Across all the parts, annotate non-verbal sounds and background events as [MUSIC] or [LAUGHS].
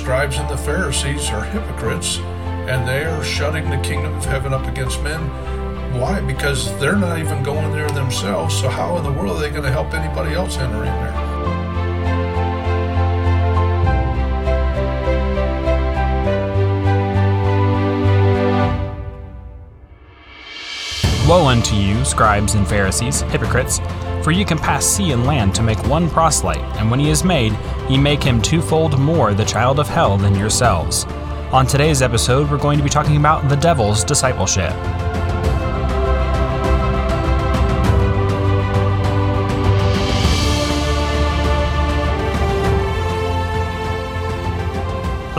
scribes and the Pharisees are hypocrites and they are shutting the kingdom of heaven up against men. Why? Because they're not even going there themselves. So, how in the world are they going to help anybody else enter in there? Woe unto you, scribes and Pharisees, hypocrites! For ye pass sea and land to make one proselyte, and when he is made, ye make him twofold more the child of hell than yourselves. On today's episode, we're going to be talking about the devil's discipleship.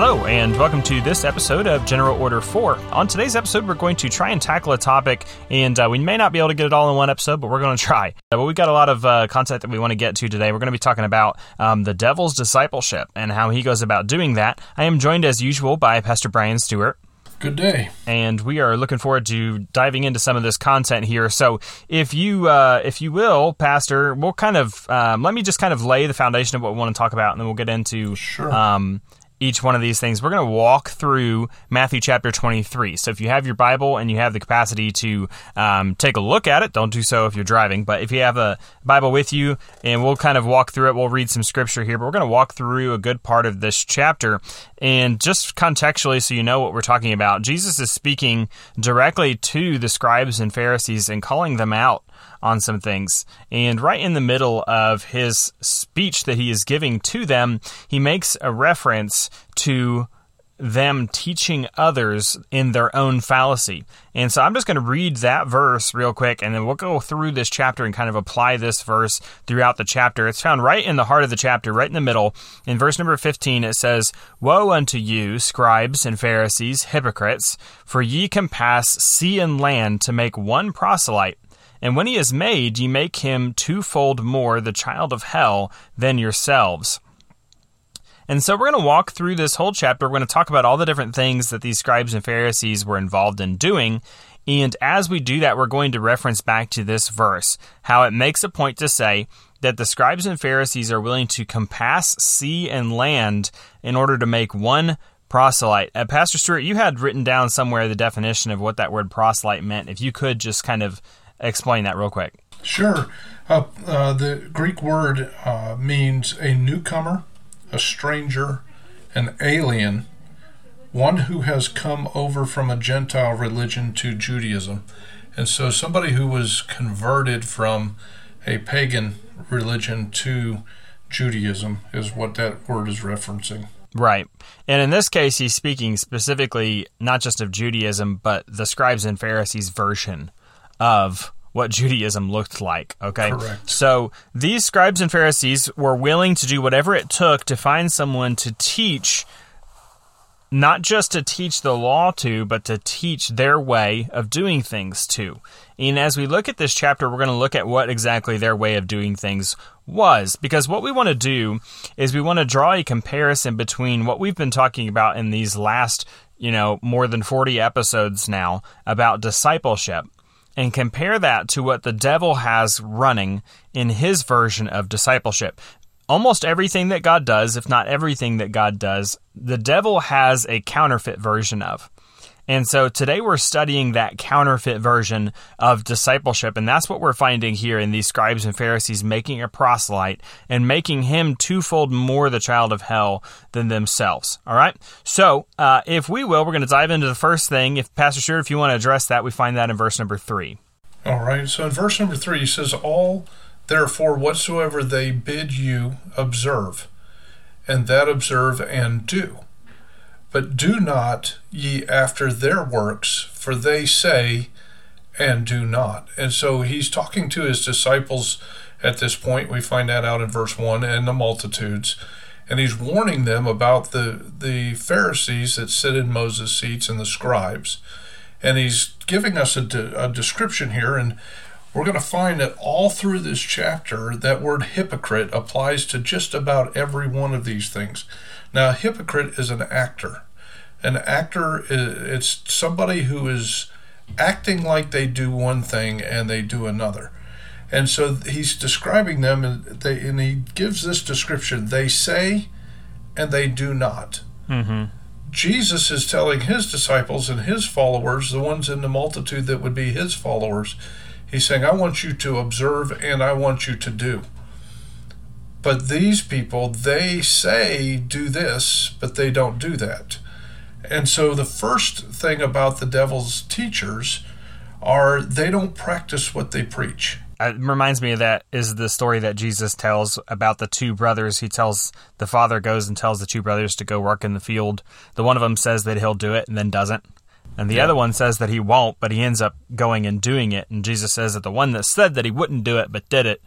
Hello, and welcome to this episode of General Order 4. On today's episode, we're going to try and tackle a topic, and uh, we may not be able to get it all in one episode, but we're going to try. Uh, but we've got a lot of uh, content that we want to get to today. We're going to be talking about um, the devil's discipleship and how he goes about doing that. I am joined, as usual, by Pastor Brian Stewart. Good day. And we are looking forward to diving into some of this content here. So, if you, uh, if you will, Pastor, we'll kind of um, let me just kind of lay the foundation of what we want to talk about, and then we'll get into Sure. um, each one of these things. We're going to walk through Matthew chapter 23. So if you have your Bible and you have the capacity to um, take a look at it, don't do so if you're driving. But if you have a Bible with you, and we'll kind of walk through it, we'll read some scripture here, but we're going to walk through a good part of this chapter. And just contextually, so you know what we're talking about, Jesus is speaking directly to the scribes and Pharisees and calling them out on some things. And right in the middle of his speech that he is giving to them, he makes a reference to them teaching others in their own fallacy. And so I'm just going to read that verse real quick and then we'll go through this chapter and kind of apply this verse throughout the chapter. It's found right in the heart of the chapter, right in the middle. In verse number 15, it says, Woe unto you, scribes and Pharisees, hypocrites, for ye compass sea and land to make one proselyte. And when he is made, ye make him twofold more the child of hell than yourselves. And so we're going to walk through this whole chapter. We're going to talk about all the different things that these scribes and Pharisees were involved in doing. And as we do that, we're going to reference back to this verse, how it makes a point to say that the scribes and Pharisees are willing to compass sea and land in order to make one proselyte. Uh, Pastor Stewart, you had written down somewhere the definition of what that word proselyte meant. If you could just kind of explain that real quick. Sure. Uh, uh, the Greek word uh, means a newcomer, a stranger, an alien, one who has come over from a Gentile religion to Judaism. And so somebody who was converted from a pagan religion to Judaism is what that word is referencing. Right. And in this case, he's speaking specifically not just of Judaism, but the scribes and Pharisees version of what Judaism looked like. Okay. Correct. So these scribes and Pharisees were willing to do whatever it took to find someone to teach, not just to teach the law to, but to teach their way of doing things to. And as we look at this chapter, we're going to look at what exactly their way of doing things was. Because what we want to do is we want to draw a comparison between what we've been talking about in these last, you know, more than 40 episodes now about discipleship and compare that to what the devil has running in his version of discipleship. Almost everything that God does, if not everything that God does, the devil has a counterfeit version of. And so today we're studying that counterfeit version of discipleship. And that's what we're finding here in these scribes and Pharisees making a proselyte and making him twofold more the child of hell than themselves. All right. So, uh, if we will, we're going to dive into the first thing. If Pastor Stewart, if you want to address that, we find that in verse number three. All right. So in verse number three, he says, All therefore whatsoever they bid you observe, and that observe and do. But do not ye after their works, for they say and do not. And so he's talking to his disciples at this point. We find that out in verse 1 and the multitudes. And he's warning them about the, the Pharisees that sit in Moses' seats and the scribes. And he's giving us a, de- a description here. And we're going to find that all through this chapter, that word hypocrite applies to just about every one of these things. Now, a hypocrite is an actor. An actor is it's somebody who is acting like they do one thing and they do another. And so he's describing them, and, they, and he gives this description: they say, and they do not. Mm-hmm. Jesus is telling his disciples and his followers, the ones in the multitude that would be his followers, he's saying, I want you to observe and I want you to do. But these people, they say do this, but they don't do that. And so the first thing about the devil's teachers are they don't practice what they preach. Uh, it reminds me of that is the story that Jesus tells about the two brothers. He tells the father goes and tells the two brothers to go work in the field. The one of them says that he'll do it and then doesn't. And the yeah. other one says that he won't, but he ends up going and doing it. And Jesus says that the one that said that he wouldn't do it but did it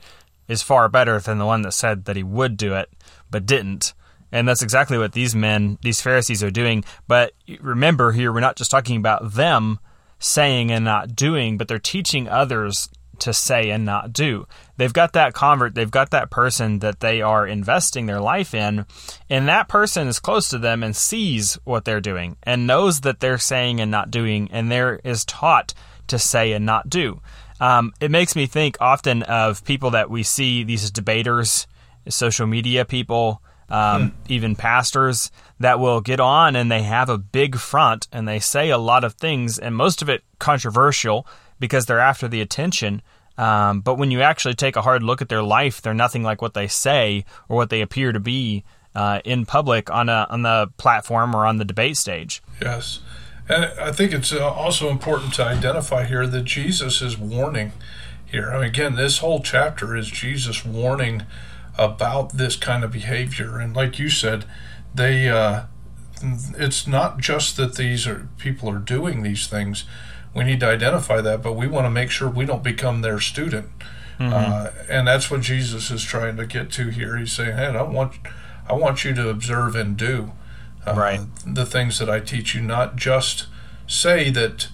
is far better than the one that said that he would do it but didn't. And that's exactly what these men, these Pharisees, are doing. But remember, here we're not just talking about them saying and not doing, but they're teaching others to say and not do. They've got that convert, they've got that person that they are investing their life in, and that person is close to them and sees what they're doing and knows that they're saying and not doing, and there is taught to say and not do. Um, it makes me think often of people that we see, these debaters, social media people, um, hmm. even pastors that will get on and they have a big front and they say a lot of things, and most of it controversial because they're after the attention. Um, but when you actually take a hard look at their life, they're nothing like what they say or what they appear to be uh, in public on a on the platform or on the debate stage. Yes, and I think it's uh, also important to identify here that Jesus is warning here. I mean, again, this whole chapter is Jesus warning about this kind of behavior, and like you said, they. Uh, it's not just that these are people are doing these things we need to identify that, but we want to make sure we don't become their student. Mm-hmm. Uh, and that's what Jesus is trying to get to here. He's saying, "Hey, I want, I want you to observe and do uh, right. the things that I teach you, not just say that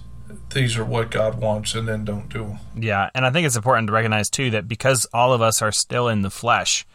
these are what God wants and then don't do them." Yeah, and I think it's important to recognize too that because all of us are still in the flesh,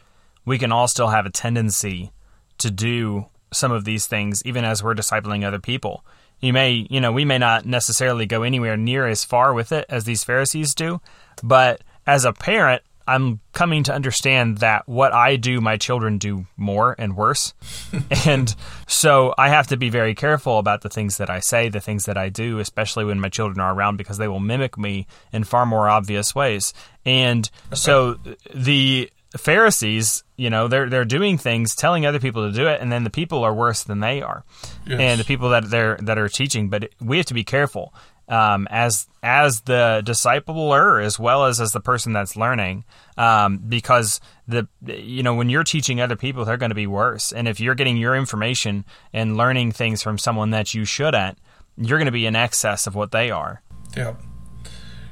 we can all still have a tendency to do some of these things, even as we're discipling other people you may, you know, we may not necessarily go anywhere near as far with it as these Pharisees do, but as a parent, I'm coming to understand that what I do, my children do more and worse. [LAUGHS] and so I have to be very careful about the things that I say, the things that I do, especially when my children are around, because they will mimic me in far more obvious ways. And so the Pharisees, you know, they're they're doing things, telling other people to do it, and then the people are worse than they are, yes. and the people that they're that are teaching. But we have to be careful um, as as the discipler as well as as the person that's learning, um, because the you know when you're teaching other people, they're going to be worse, and if you're getting your information and learning things from someone that you shouldn't, you're going to be in excess of what they are. Yeah.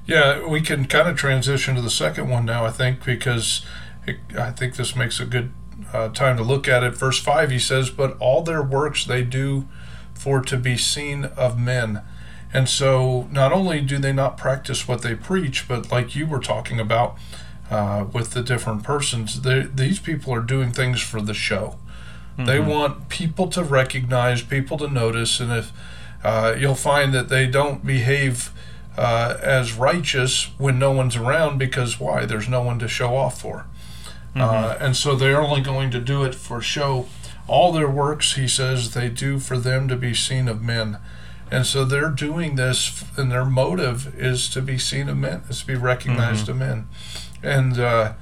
Yeah, we can kind of transition to the second one now, I think, because it, I think this makes a good uh, time to look at it. Verse 5, he says, But all their works they do for to be seen of men. And so not only do they not practice what they preach, but like you were talking about uh, with the different persons, these people are doing things for the show. Mm-hmm. They want people to recognize, people to notice, and if uh, you'll find that they don't behave uh, as righteous when no one's around because why? There's no one to show off for. Mm-hmm. Uh, and so they're only going to do it for show. All their works, he says, they do for them to be seen of men. And so they're doing this, and their motive is to be seen of men, is to be recognized mm-hmm. of men. And, uh,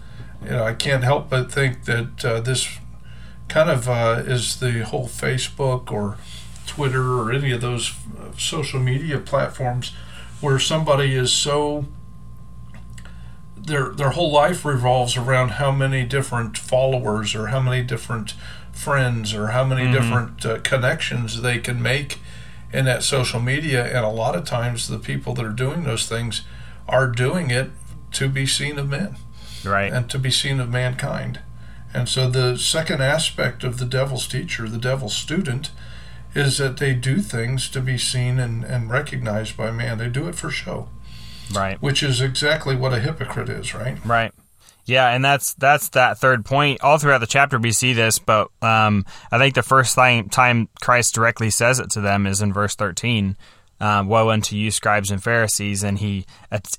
you know, I can't help but think that uh, this kind of uh, is the whole Facebook or Twitter or any of those uh, social media platforms where somebody is so their their whole life revolves around how many different followers or how many different friends or how many mm-hmm. different uh, connections they can make in that social media. And a lot of times the people that are doing those things are doing it to be seen of men right. and to be seen of mankind. And so the second aspect of the devil's teacher the devil's student is that they do things to be seen and, and recognized by man. They do it for show Right. Which is exactly what a hypocrite is, right? Right. Yeah, and that's that's that third point. All throughout the chapter, we see this, but um, I think the first time, time Christ directly says it to them is in verse thirteen. Um, Woe unto you, scribes and Pharisees, and he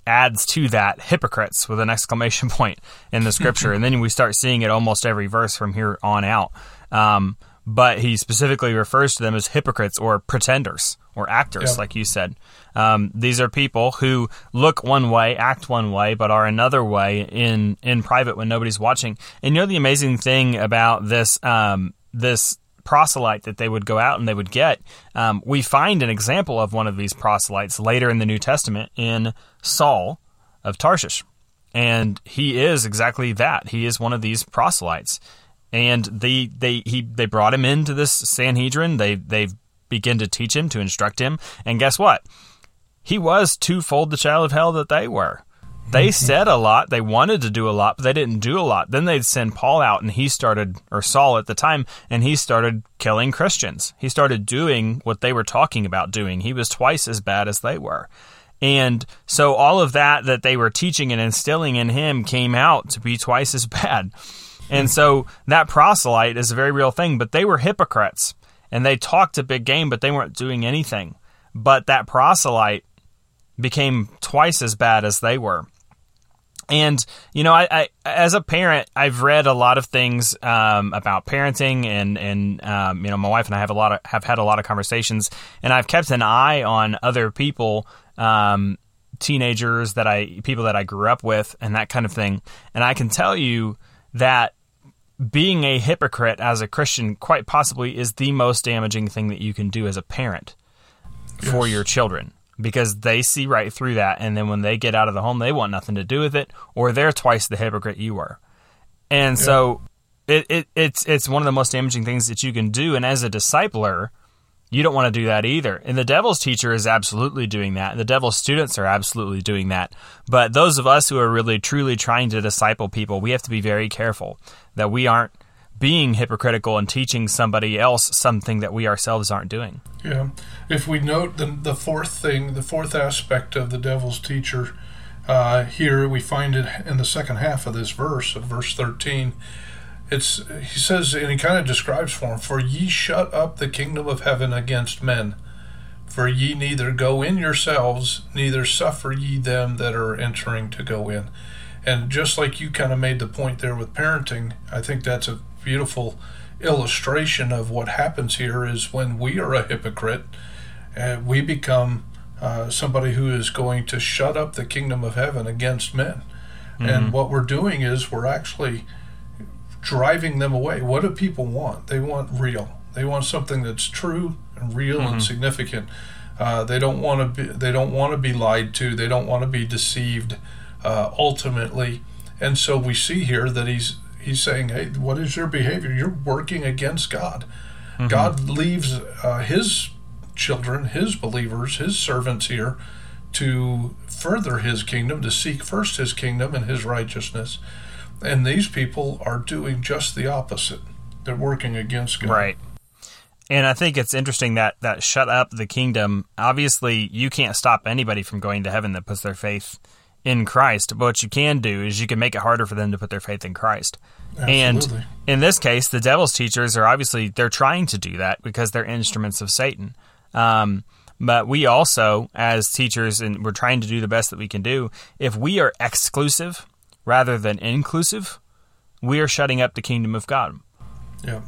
adds to that hypocrites with an exclamation [LAUGHS] point in the scripture, and then we start seeing it almost every verse from here on out. Um, but he specifically refers to them as hypocrites or pretenders or actors, like you said. Um, these are people who look one way, act one way, but are another way in in private when nobody's watching. And you know the amazing thing about this um, this proselyte that they would go out and they would get. Um, we find an example of one of these proselytes later in the New Testament in Saul of Tarshish. And he is exactly that. He is one of these proselytes. And they they he they brought him into this Sanhedrin. They they begin to teach him, to instruct him. And guess what? He was twofold the child of hell that they were. They mm-hmm. said a lot, they wanted to do a lot, but they didn't do a lot. Then they'd send Paul out and he started, or Saul at the time, and he started killing Christians. He started doing what they were talking about doing. He was twice as bad as they were. And so all of that that they were teaching and instilling in him came out to be twice as [LAUGHS] bad. And hmm. so that proselyte is a very real thing, but they were hypocrites and they talked a big game, but they weren't doing anything. But that proselyte became twice as bad as they were. And you know, I, I as a parent, I've read a lot of things um, about parenting, and and um, you know, my wife and I have a lot of have had a lot of conversations, and I've kept an eye on other people, um, teenagers that I people that I grew up with, and that kind of thing. And I can tell you that being a hypocrite as a Christian quite possibly is the most damaging thing that you can do as a parent for Yes. your children because they see right through that and then when they get out of the home they want nothing to do with it or they're twice the hypocrite you were and so it, it it's it's one of the most damaging things that you can do and as a discipler you don't want to do that either and the devil's teacher is absolutely doing that And the devil's students are absolutely doing that but those of us who are really truly trying to disciple people we have to be very careful that we aren't being hypocritical and teaching somebody else something that we ourselves aren't doing Yeah. If we note the, the fourth thing, the fourth aspect of the devil's teacher, uh, here we find it in the second half of this verse, of verse 13. It's He says, and he kind of describes for him, For ye shut up the kingdom of heaven against men. For ye neither go in yourselves, neither suffer ye them that are entering to go in. And just like you kind of made the point there with parenting, I think that's a beautiful illustration of what happens here is when we are a hypocrite, uh, we become uh, somebody who is going to shut up the kingdom of heaven against men. And what we're doing is we're actually driving them away. What do people want? They want real. They want something that's true and real and significant. Uh, they don't want to be. They don't want to be lied to. They don't want to be deceived. Uh, ultimately, and so we see here that he's he's saying, "Hey, what is your behavior? You're working against God. God leaves uh, His children, His believers, His servants here to further His kingdom, to seek first His kingdom and His righteousness." And these people are doing just the opposite. They're working against God. Right. And I think it's interesting that that shut up the kingdom. Obviously, you can't stop anybody from going to heaven that puts their faith in Christ. But what you can do is you can make it harder for them to put their faith in Christ. Absolutely. And in this case, the devil's teachers are obviously they're trying to do that because they're instruments of Satan. Um, but we also, as teachers, and we're trying to do the best that we can do. If we are exclusive rather than inclusive, we are shutting up the kingdom of God. Yeah.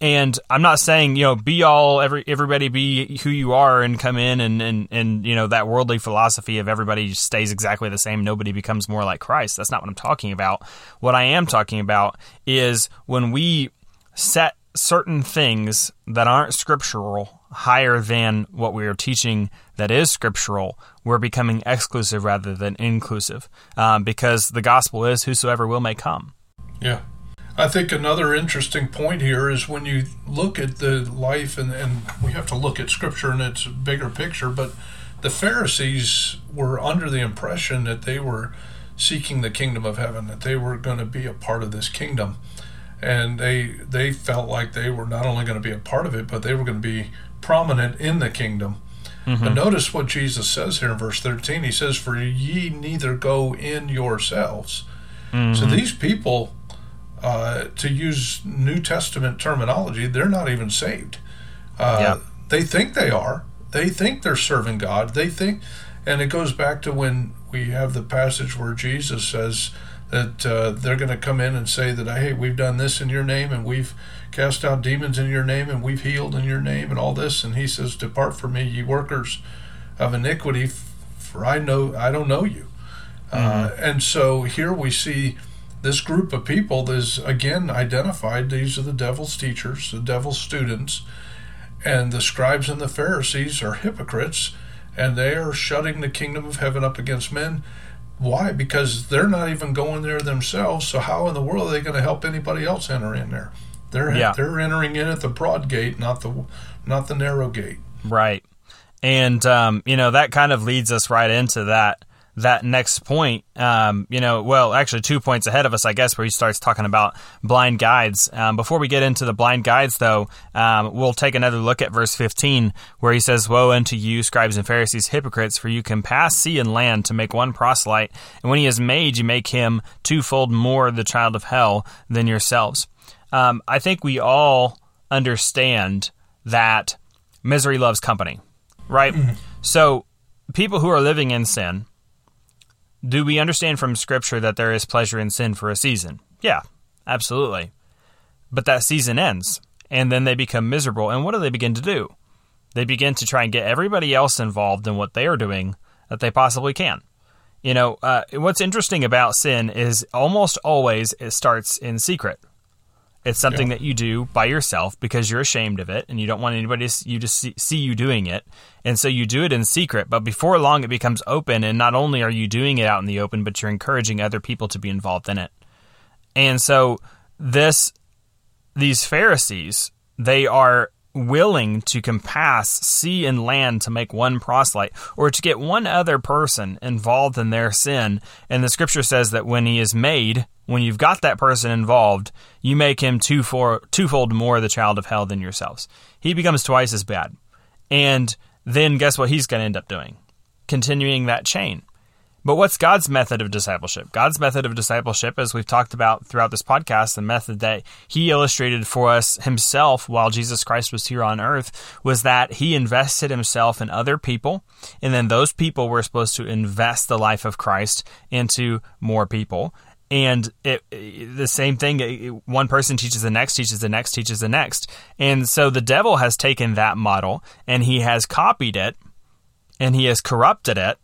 And I'm not saying, you know, be all every everybody be who you are and come in and, and, and you know, that worldly philosophy of everybody stays exactly the same, nobody becomes more like Christ. That's not what I'm talking about. What I am talking about is when we set certain things that aren't scriptural higher than what we are teaching that is scriptural, we're becoming exclusive rather than inclusive. Um, because the gospel is whosoever will may come. Yeah. I think another interesting point here is when you look at the life, and, and we have to look at Scripture in its bigger picture, but the Pharisees were under the impression that they were seeking the kingdom of heaven, that they were going to be a part of this kingdom. And they they felt like they were not only going to be a part of it, but they were going to be prominent in the kingdom. But notice what Jesus says here in verse 13. He says, For ye neither go in yourselves. So these people, uh, to use New Testament terminology, they're not even saved. Uh, Yeah. They think they are. They think they're serving God. They think, and it goes back to when we have the passage where Jesus says that uh, they're going to come in and say that, hey, we've done this in your name and we've cast out demons in your name and we've healed in your name and all this. And he says, Depart from me, ye workers of iniquity, for I know I don't know you. Uh, mm-hmm. Uh, and so here we see this group of people is again identified. These are the devil's teachers, the devil's students, and the scribes and the Pharisees are hypocrites, and they are shutting the kingdom of heaven up against men. Why? Because they're not even going there themselves. So how in the world are they going to help anybody else enter in there? They're yeah. they're entering in at the broad gate, not the not the narrow gate. Right. And um, you know that kind of leads us right into that that next point, um, you know, well, actually, two points ahead of us, I guess, where he starts talking about blind guides. Um, before we get into the blind guides, though, um, we'll take another look at verse 15, where he says, Woe unto you, scribes and Pharisees, hypocrites, for you can pass sea and land to make one proselyte, and when he is made, you make him twofold more the child of hell than yourselves. Um, I think we all understand that misery loves company, right? Mm-hmm. So, people who are living in sin, do we understand from Scripture that there is pleasure in sin for a season? Yeah, absolutely. But that season ends, and then they become miserable. And what do they begin to do? They begin to try and get everybody else involved in what they are doing that they possibly can. You know, uh, what's interesting about sin is almost always it starts in secret. It's something yeah. that you do by yourself because you're ashamed of it and you don't want anybody to you to see, see, you doing it. And so you do it in secret, but before long it becomes open and not only are you doing it out in the open, but you're encouraging other people to be involved in it. And so this these Pharisees, they are willing to compass sea and land to make one proselyte or to get one other person involved in their sin. And the scripture says that when he is made, when you've got that person involved, you make him twofold more the child of hell than yourselves. He becomes twice as bad. And then guess what he's going to end up doing? Continuing that chain. But what's God's method of discipleship? God's method of discipleship, as we've talked about throughout this podcast, the method that He illustrated for us Himself while Jesus Christ was here on earth, was that He invested Himself in other people, and then those people were supposed to invest the life of Christ into more people and it, it, the same thing one person teaches the next teaches the next teaches the next and so the devil has taken that model and he has copied it and he has corrupted it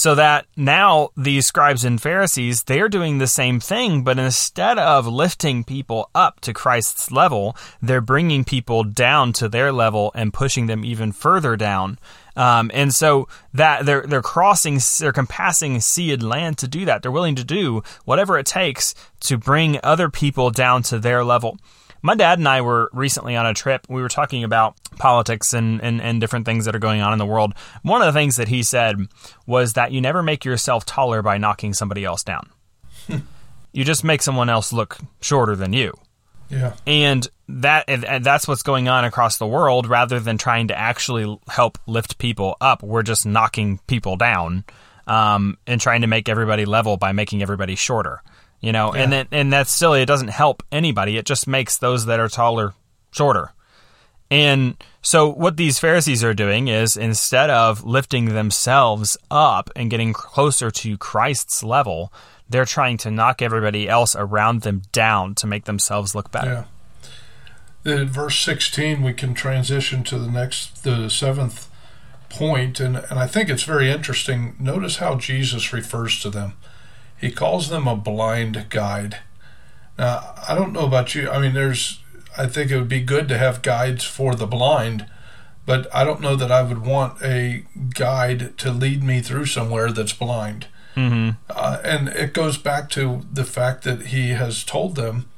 so that now these scribes and Pharisees, they're doing the same thing, but instead of lifting people up to Christ's level, they're bringing people down to their level and pushing them even further down. Um, and so that they're they're crossing, they're compassing sea and land to do that. They're willing to do whatever it takes to bring other people down to their level. My dad and I were recently on a trip. We were talking about politics and, and, and different things that are going on in the world. One of the things that he said was that you never make yourself taller by knocking somebody else down. you just make someone else look shorter than you. Yeah. And that and that's what's going on across the world rather than trying to actually help lift people up. We're just knocking people down um, and trying to make everybody level by making everybody shorter you know, yeah. and then, and that's silly. It doesn't help anybody. It just makes those that are taller shorter. And so what these Pharisees are doing is instead of lifting themselves up and getting closer to Christ's level, they're trying to knock everybody else around them down to make themselves look better. Yeah. In verse 16, we can transition to the next, the seventh point, and, and I think it's very interesting. Notice how Jesus refers to them he calls them a blind guide. Now, I don't know about you. I mean, there's, I think it would be good to have guides for the blind, but I don't know that I would want a guide to lead me through somewhere that's blind. Mm-hmm. Uh, and it goes back to the fact that he has told them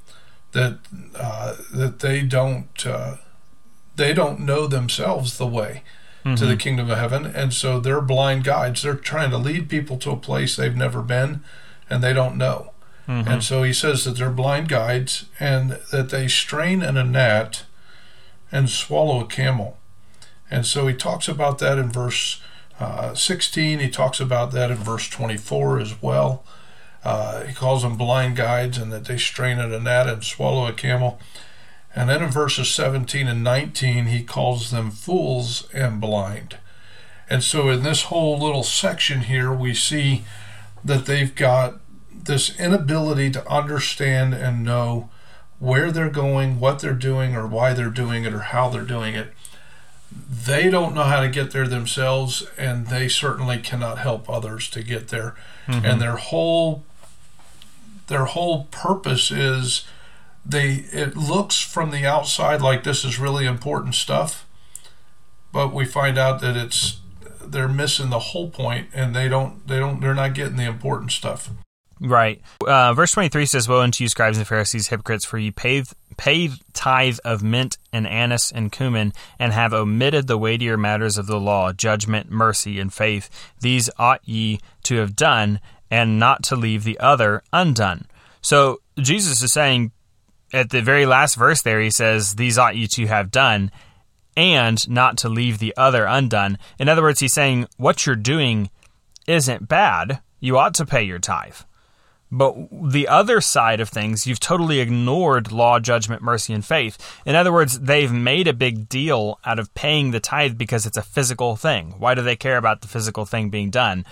that uh, that they don't uh, they don't know themselves the way mm-hmm. to the mm-hmm. kingdom of heaven, and so they're blind guides. They're trying to lead people to a place they've never been and they don't know. Mm-hmm. And so he says that they're blind guides and that they strain in a gnat and swallow a camel. And so he talks about that in verse uh, 16. He talks about that in verse 24 as well. Uh, he calls them blind guides and that they strain at a gnat and swallow a camel. And then in verses 17 and 19, he calls them fools and blind. And so in this whole little section here, we see that they've got this inability to understand and know where they're going, what they're doing, or why they're doing it, or how they're doing it. They don't know how to get there themselves, and they certainly cannot help others to get there. Mm-hmm. And their whole their whole purpose is they it looks from the outside like this is really important stuff, but we find out that it's they're missing the whole point, and they don't they don't they're not getting the important stuff. Right. Uh, verse 23 says, Woe unto you, scribes and Pharisees, hypocrites, for ye pay, pay tithe of mint and anise and cumin, and have omitted the weightier matters of the law, judgment, mercy, and faith. These ought ye to have done, and not to leave the other undone. So Jesus is saying at the very last verse there, he says, These ought ye to have done, and not to leave the other undone. In other words, he's saying, What you're doing isn't bad. You ought to pay your tithe. But the other side of things, you've totally ignored law, judgment, mercy, and faith. In other words, they've made a big deal out of paying the tithe because it's a physical thing. Why do they care about the physical thing being done?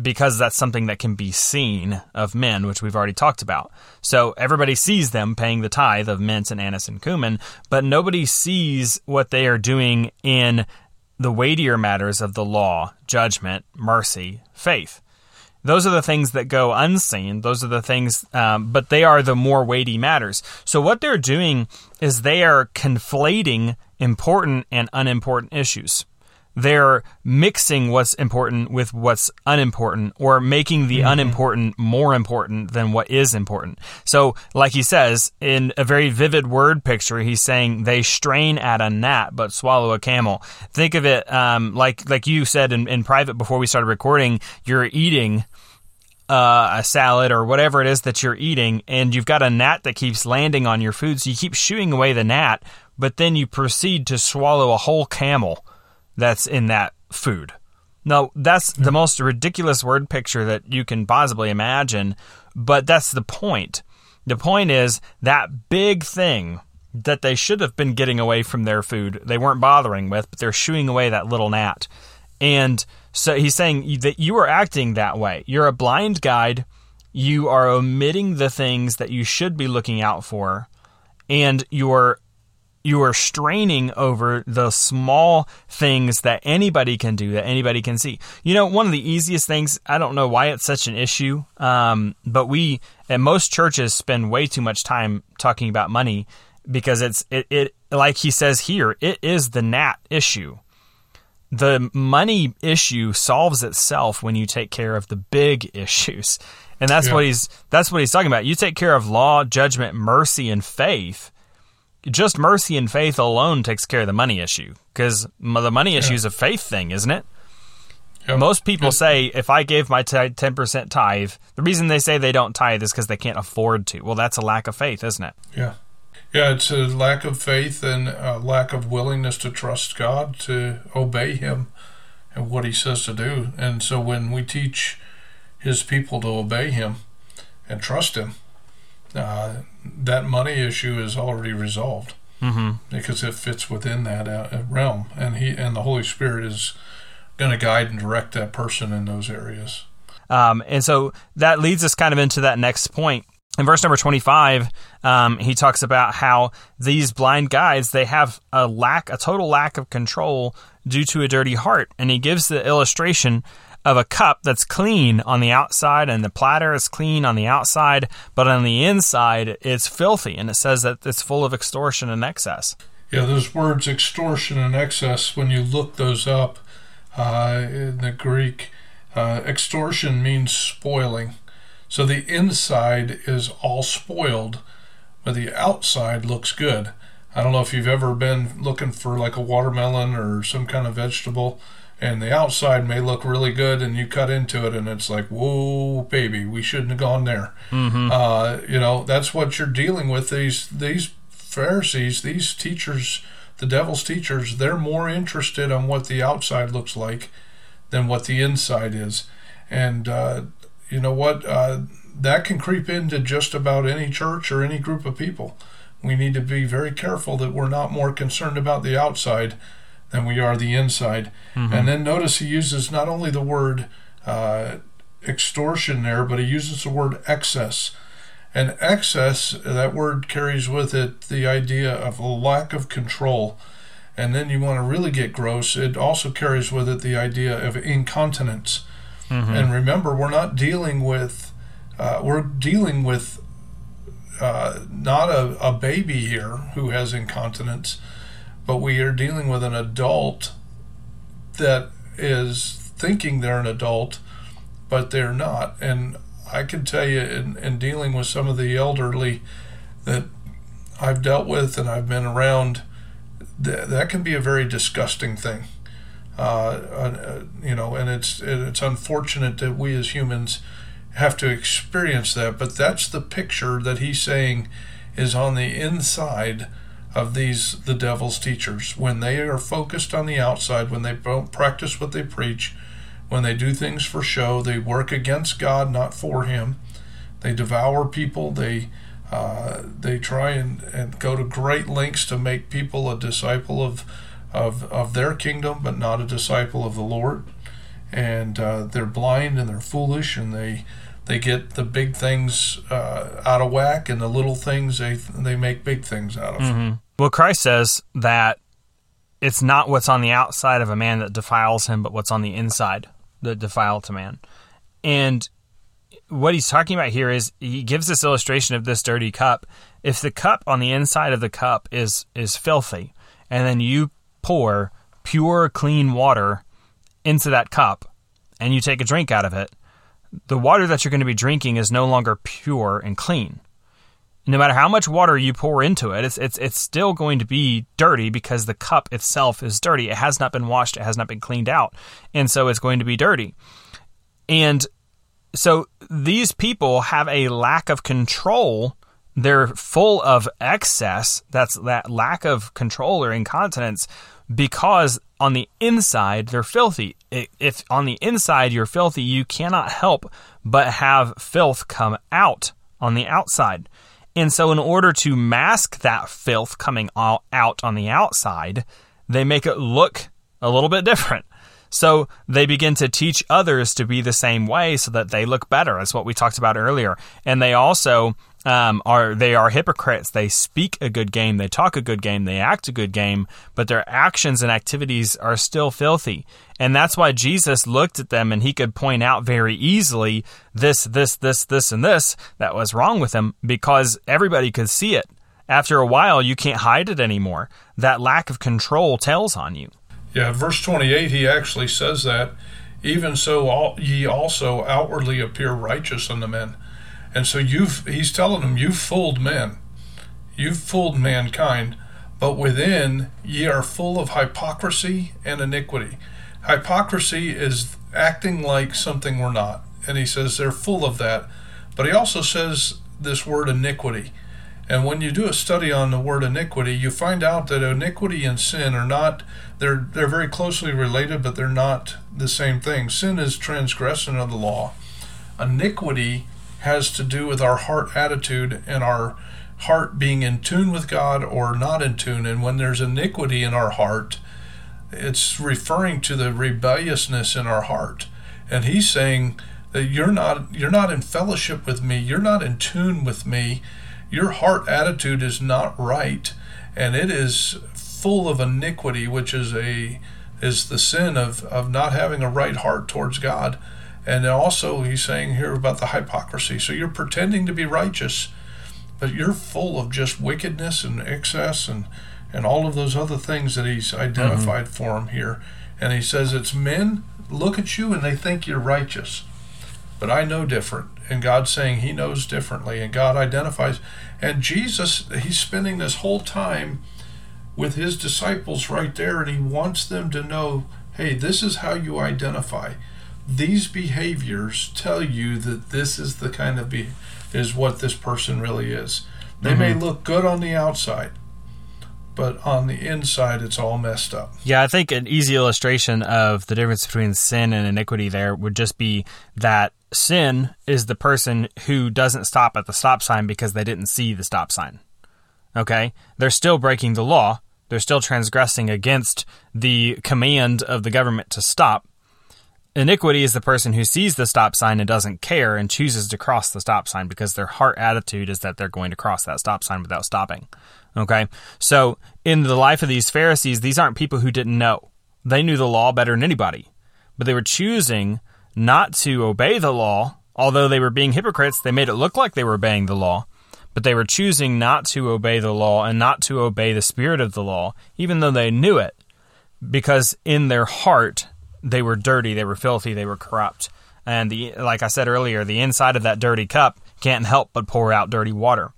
Because that's something that can be seen of men, which we've already talked about. So everybody sees them paying the tithe of mints and anise and cumin, but nobody sees what they are doing in the weightier matters of the law, judgment, mercy, faith. Those are the things that go unseen. Those are the things, um, but they are the more weighty matters. So what they're doing is they are conflating important and unimportant issues. They're mixing what's important with what's unimportant or making the mm-hmm. unimportant more important than what is important. So, like he says in a very vivid word picture, he's saying they strain at a gnat but swallow a camel. Think of it um, like like you said in, in private before we started recording, you're eating uh, a salad or whatever it is that you're eating, and you've got a gnat that keeps landing on your food, so you keep shooing away the gnat, but then you proceed to swallow a whole camel that's in that food. Now, that's the hmm. most ridiculous word picture that you can possibly imagine, but that's the point. The point is that big thing that they should have been getting away from their food, they weren't bothering with, but they're shooing away that little gnat. And so he's saying that you are acting that way. You're a blind guide. You are omitting the things that you should be looking out for, and you're you are straining over the small things that anybody can do, that anybody can see. You know, one of the easiest things, I don't know why it's such an issue, um, but we, and most churches, spend way too much time talking about money because it's, it, it, like he says here, it is the gnat issue the money issue solves itself when you take care of the big [LAUGHS] issues. And that's yeah. what he's that's what he's talking about. You take care of law, judgment, mercy and faith. Just mercy and faith alone takes care of the money issue because the money issue is a faith thing, isn't it? Yep. Most people yep. say if I gave my ten percent tithe, the reason they say they don't tithe is because they can't afford to. Well, that's a lack of faith, isn't it? Yeah. Yeah, it's a lack of faith and a lack of willingness to trust God, to obey Him and what He says to do. And so when we teach His people to obey Him and trust Him, uh, that money issue is already resolved mm-hmm. because it fits within that uh, realm, and He and the Holy Spirit is going to guide and direct that person in those areas. Um, and so that leads us kind of into that next point in verse number 25 um, he talks about how these blind guides they have a lack a total lack of control due to a dirty heart and he gives the illustration of a cup that's clean on the outside and the platter is clean on the outside but on the inside it's filthy and it says that it's full of extortion and excess yeah those words extortion and excess when you look those up uh, in the greek uh, extortion means spoiling so the inside is all spoiled, but the outside looks good. I don't know if you've ever been looking for like a watermelon or some kind of vegetable, and the outside may look really good, and you cut into it, and it's like, whoa, baby, we shouldn't have gone there. Mm-hmm. Uh, you know, that's what you're dealing with. These these Pharisees, these teachers, the devil's teachers, they're more interested on what the outside looks like than what the inside is, and uh, you know what? Uh, that can creep into just about any church or any group of people. We need to be very careful that we're not more concerned about the outside than we are the inside. Mm-hmm. And then notice he uses not only the word uh, extortion there, but he uses the word excess. And excess, that word carries with it the idea of a lack of control. And then you want to really get gross, it also carries with it the idea of incontinence. Mm-hmm. And remember, we're not dealing with, uh, we're dealing with uh, not a, a baby here who has incontinence, but we are dealing with an adult that is thinking they're an adult, but they're not. And I can tell you, in, in dealing with some of the elderly that I've dealt with and I've been around, th- that can be a very disgusting thing. Uh, uh, you know, and it's it's unfortunate that we as humans have to experience that. But that's the picture that he's saying is on the inside of these the devil's teachers. When they are focused on the outside when they don't practice what they preach when they do things for show they work against god not for him. They devour people. They uh, they try and, and go to great lengths to make people a disciple of, of of their kingdom but not a disciple of the lord. And uh, they're blind and they're foolish and they they get the big things uh, out of whack and the little things they they make big things out of. Mm-hmm. Well, Christ says that it's not what's on the outside of a man that defiles him, but what's on the inside that defiles a man. And what he's talking about here is he gives this illustration of this dirty cup. If the cup on the inside of the cup is is filthy, and then you pour pure, clean water into that cup, and you take a drink out of it, the water that you're going to be drinking is no longer pure and clean. No matter how much water you pour into it, it's, it's, it's still going to be dirty because the cup itself is dirty. It has not been washed, it has not been cleaned out. And so it's going to be dirty. And so these people have a lack of control. They're full of excess. That's that lack of control or incontinence because on the inside they're filthy. If on the inside you're filthy, you cannot help but have filth come out on the outside. And so, in order to mask that filth coming out on the outside, they make it look a little bit different. So they begin to teach others to be the same way so that they look better. That's what we talked about earlier. And they also um, are they are hypocrites. They speak a good game, they talk a good game, they act a good game, but their actions and activities are still filthy. And that's why Jesus looked at them and he could point out very easily this, this, this, this, and this that was wrong with them because everybody could see it. After a while, you can't hide it anymore. That lack of control tells on you. Yeah, verse 28, he actually says that. Even so, all, ye also outwardly appear righteous unto men and so you've he's telling them you've fooled men. You've fooled mankind, but within ye are full of hypocrisy and iniquity. Hypocrisy is acting like something we're not. And he says they're full of that. But he also says this word iniquity. And when you do a study on the word iniquity, you find out that iniquity and sin are not they're they're very closely related, but they're not the same thing. Sin is transgression of the law. Iniquity has to do with our heart attitude and our heart being in tune with God or not in tune. And when there's iniquity in our heart, it's referring to the rebelliousness in our heart. And he's saying that you're not you're not in fellowship with me, you're not in tune with me. Your heart attitude is not right, and it is full of iniquity, which is a is the sin of, of not having a right heart towards God. And also, he's saying here about the hypocrisy. So you're pretending to be righteous, but you're full of just wickedness and excess and, and all of those other things that he's identified mm-hmm. for him here. And he says, It's men look at you and they think you're righteous, but I know different. And God's saying he knows differently, and God identifies. And Jesus, he's spending this whole time with his disciples right there, and he wants them to know hey, this is how you identify these behaviors tell you that this is the kind of be is what this person really is. They mm-hmm. may look good on the outside, but on the inside it's all messed up. Yeah, I think an easy illustration of the difference between sin and iniquity there would just be that sin is the person who doesn't stop at the stop sign because they didn't see the stop sign. Okay? They're still breaking the law. They're still transgressing against the command of the government to stop iniquity is the person who sees the stop sign and doesn't care and chooses to cross the stop sign because their heart attitude is that they're going to cross that stop sign without stopping. Okay. So in the life of these Pharisees, these aren't people who didn't know. They knew the law better than anybody, but they were choosing not to obey the law. Although they were being hypocrites, they made it look like they were obeying the law, but they were choosing not to obey the law and not to obey the spirit of the law, even though they knew it, because in their heart, they were dirty, they were filthy, they were corrupt. And the like I said earlier, the inside of that dirty cup can't help but pour out dirty water.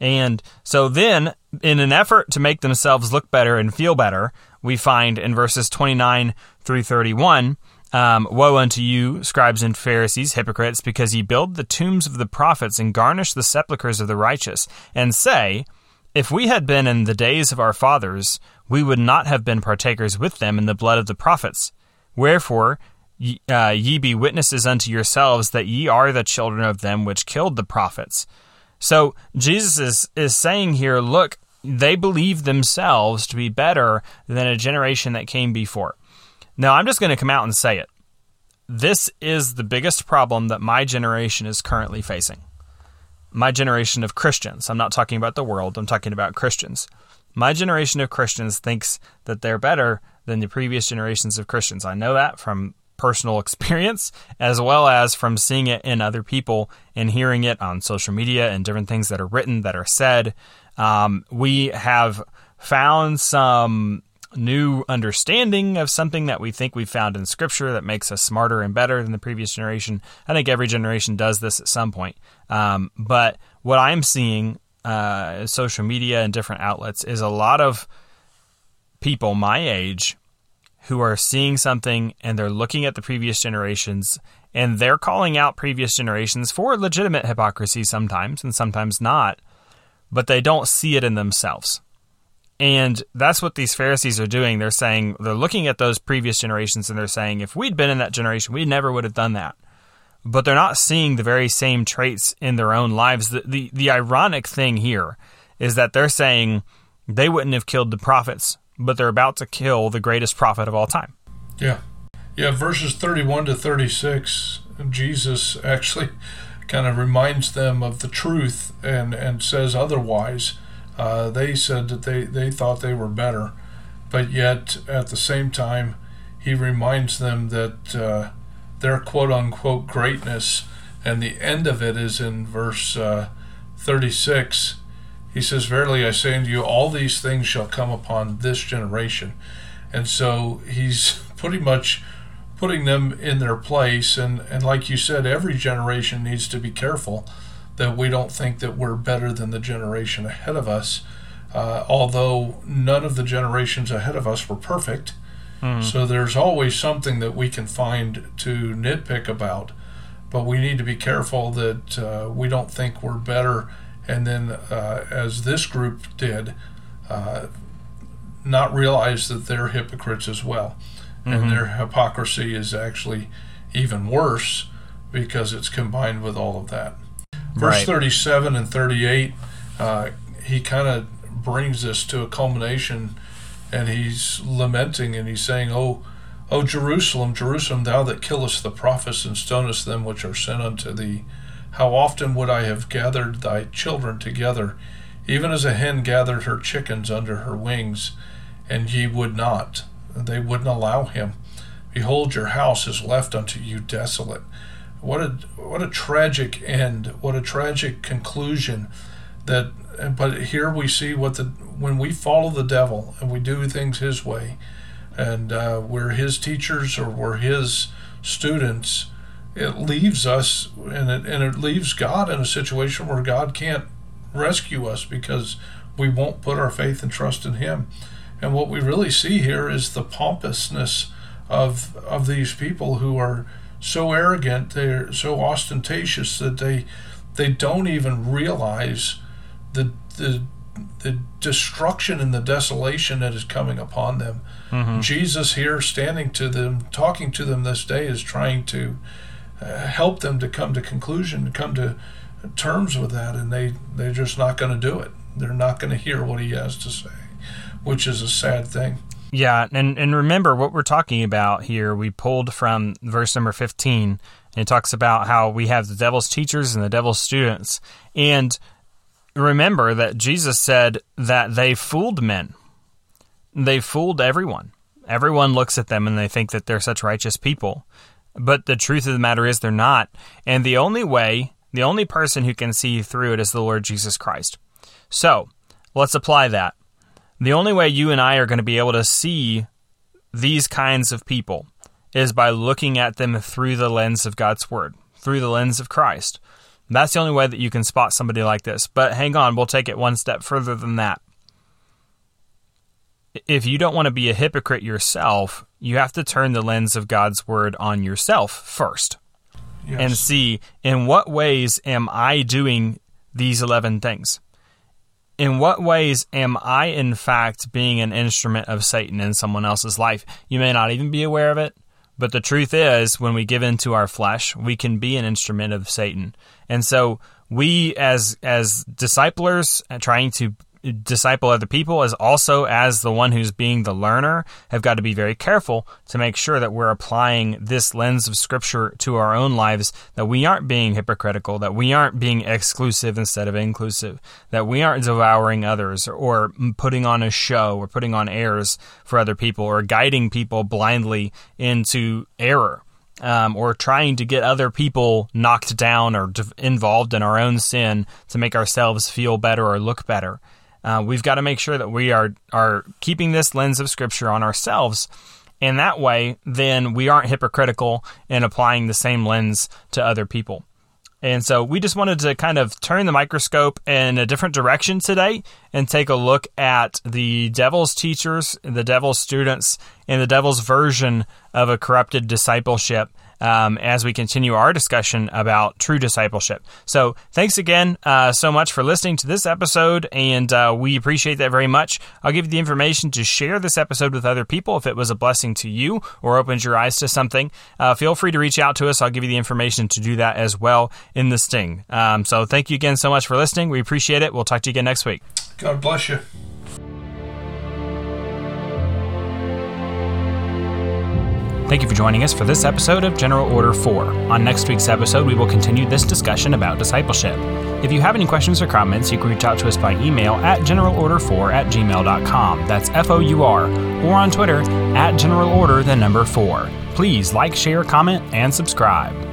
And so then, in an effort to make themselves look better and feel better, we find in verses 29 through 31 um, Woe unto you, scribes and Pharisees, hypocrites, because ye build the tombs of the prophets and garnish the sepulchres of the righteous, and say, If we had been in the days of our fathers, we would not have been partakers with them in the blood of the prophets. Wherefore, ye, uh, ye be witnesses unto yourselves that ye are the children of them which killed the prophets. So Jesus is, is saying here, look, they believe themselves to be better than a generation that came before. Now, I'm just going to come out and say it. This is the biggest problem that my generation is currently facing. My generation of Christians. I'm not talking about the world, I'm talking about Christians. My generation of Christians thinks that they're better than the previous generations of Christians. I know that from personal [LAUGHS] experience as well as from seeing it in other people and hearing it on social media and different things that are written, that are said. Um, we have found some new understanding of something that we think we found in scripture that makes us smarter and better than the previous generation. I think every generation does this at some point. Um, but what I'm seeing, uh, social media and different outlets, is a lot of people my age who are seeing something and they're looking at the previous generations and they're calling out previous generations for legitimate hypocrisy sometimes and sometimes not, but they don't see it in themselves. And that's what these Pharisees are doing. They're saying, they're looking at those previous generations and they're saying, if we'd been in that generation, we never would have done that. But they're not seeing the very same traits in their own lives. The, the, the ironic thing here is that they're saying they wouldn't have killed the prophets but they're about to kill the greatest prophet of all time. Yeah. Yeah, verses 31 to 36, Jesus actually kind of reminds them of the truth and, and says otherwise. Uh, they said that they, they thought they were better, but yet at the same time, he reminds them that uh, their quote unquote greatness, and the end of it is in verse uh, 36 he says, Verily I say unto you, all these things shall come upon this generation. And so he's [LAUGHS] pretty much putting them in their place. And, and like you said, every generation needs to be careful that we don't think that we're better than the generation ahead of us. Uh, although none of the generations ahead of us were perfect. Mm. So there's always something that we can find to nitpick about. But we need to be careful that uh, we don't think we're better and then uh, as this group did, uh, not realize that they're hypocrites as well, mm-hmm. and their hypocrisy is actually even worse because it's combined with all of that. Verse right. 37 and 38, uh, he kind of brings this to a culmination, and he's lamenting and he's saying, "Oh." O Jerusalem, Jerusalem, thou that killest the prophets and stonest them which are sent unto thee, how often would I have gathered thy children together, even as a hen gathered her chickens under her wings, and ye would not. They wouldn't allow him. Behold, your house is left unto you desolate. What a what a tragic end! What a tragic conclusion! That, but here we see what the when we follow the devil and we do things his way, and uh, we're his teachers or we're his students it leaves us and it, and it leaves God in a situation where God can't rescue us because we won't put our faith and trust in Him. And what we really see here is the pompousness of of these people who are so arrogant, they're so ostentatious that they they don't even realize the the the destruction and the desolation that is coming upon them. Mm-hmm. Jesus here standing to them, talking to them this day, is trying to uh, help them to come to conclusion, to come to terms with that, and they they're just not going to do it. They're not going to hear what he has to say, which is a sad thing. Yeah, and, and remember what we're talking about here. We pulled from verse number 15, and it talks about how we have the devil's teachers and the devil's students. And remember that Jesus said that they fooled men, they fooled everyone. Everyone looks at them and they think that they're such righteous people. But the truth of the matter is they're not. And the only way, the only person who can see through it is the Lord Jesus Christ. So let's apply that. The only way you and I are going to be able to see these kinds of people is by looking at them through the lens of God's Word, through the lens of Christ. That's the only way that you can spot somebody like this. But hang on, we'll take it one step further than that. If you don't want to be a hypocrite yourself, you have to turn the lens of God's Word on yourself first yes. and see in what ways am I doing these 11 things? In what ways am I, in fact, being an instrument of Satan in someone else's life? You may not even be aware of it, but the truth is, when we give into our flesh, we can be an instrument of Satan. And so, we as as disciplers trying to disciple other people as also as the one who's being the learner have got to be very careful to make sure that we're applying this lens of scripture to our own lives that we aren't being hypocritical that we aren't being exclusive instead of inclusive that we aren't devouring others or putting on a show or putting on airs for other people or guiding people blindly into error um, or trying to get other people knocked down or involved in our own sin to make ourselves feel better or look better. Uh, we've got to make sure that we are are keeping this lens of Scripture on ourselves. And that way, then we aren't hypocritical in applying the same lens to other people. And so we just wanted to kind of turn the microscope in a different direction today and take a look at the devil's teachers, the devil's students, and the devil's version of a corrupted discipleship um, as we continue our discussion about true discipleship. So, thanks again uh, so much for listening to this episode, and uh, we appreciate that very much. I'll give you the information to share this episode with other people if it was a blessing to you or opens your eyes to something. Uh, feel free to reach out to us. I'll give you the information to do that as well in the sting. Um, so, thank you again so much for listening. We appreciate it. We'll talk to you again next week. God bless you. Thank you for joining us for this episode of General Order 4. On next week's episode, we will continue this discussion about discipleship. If you have any questions or comments, you can reach out to us by email at generalorder4 at gmail.com. That's F O U R. Or on Twitter at generalorder, the number 4. Please like, share, comment, and subscribe.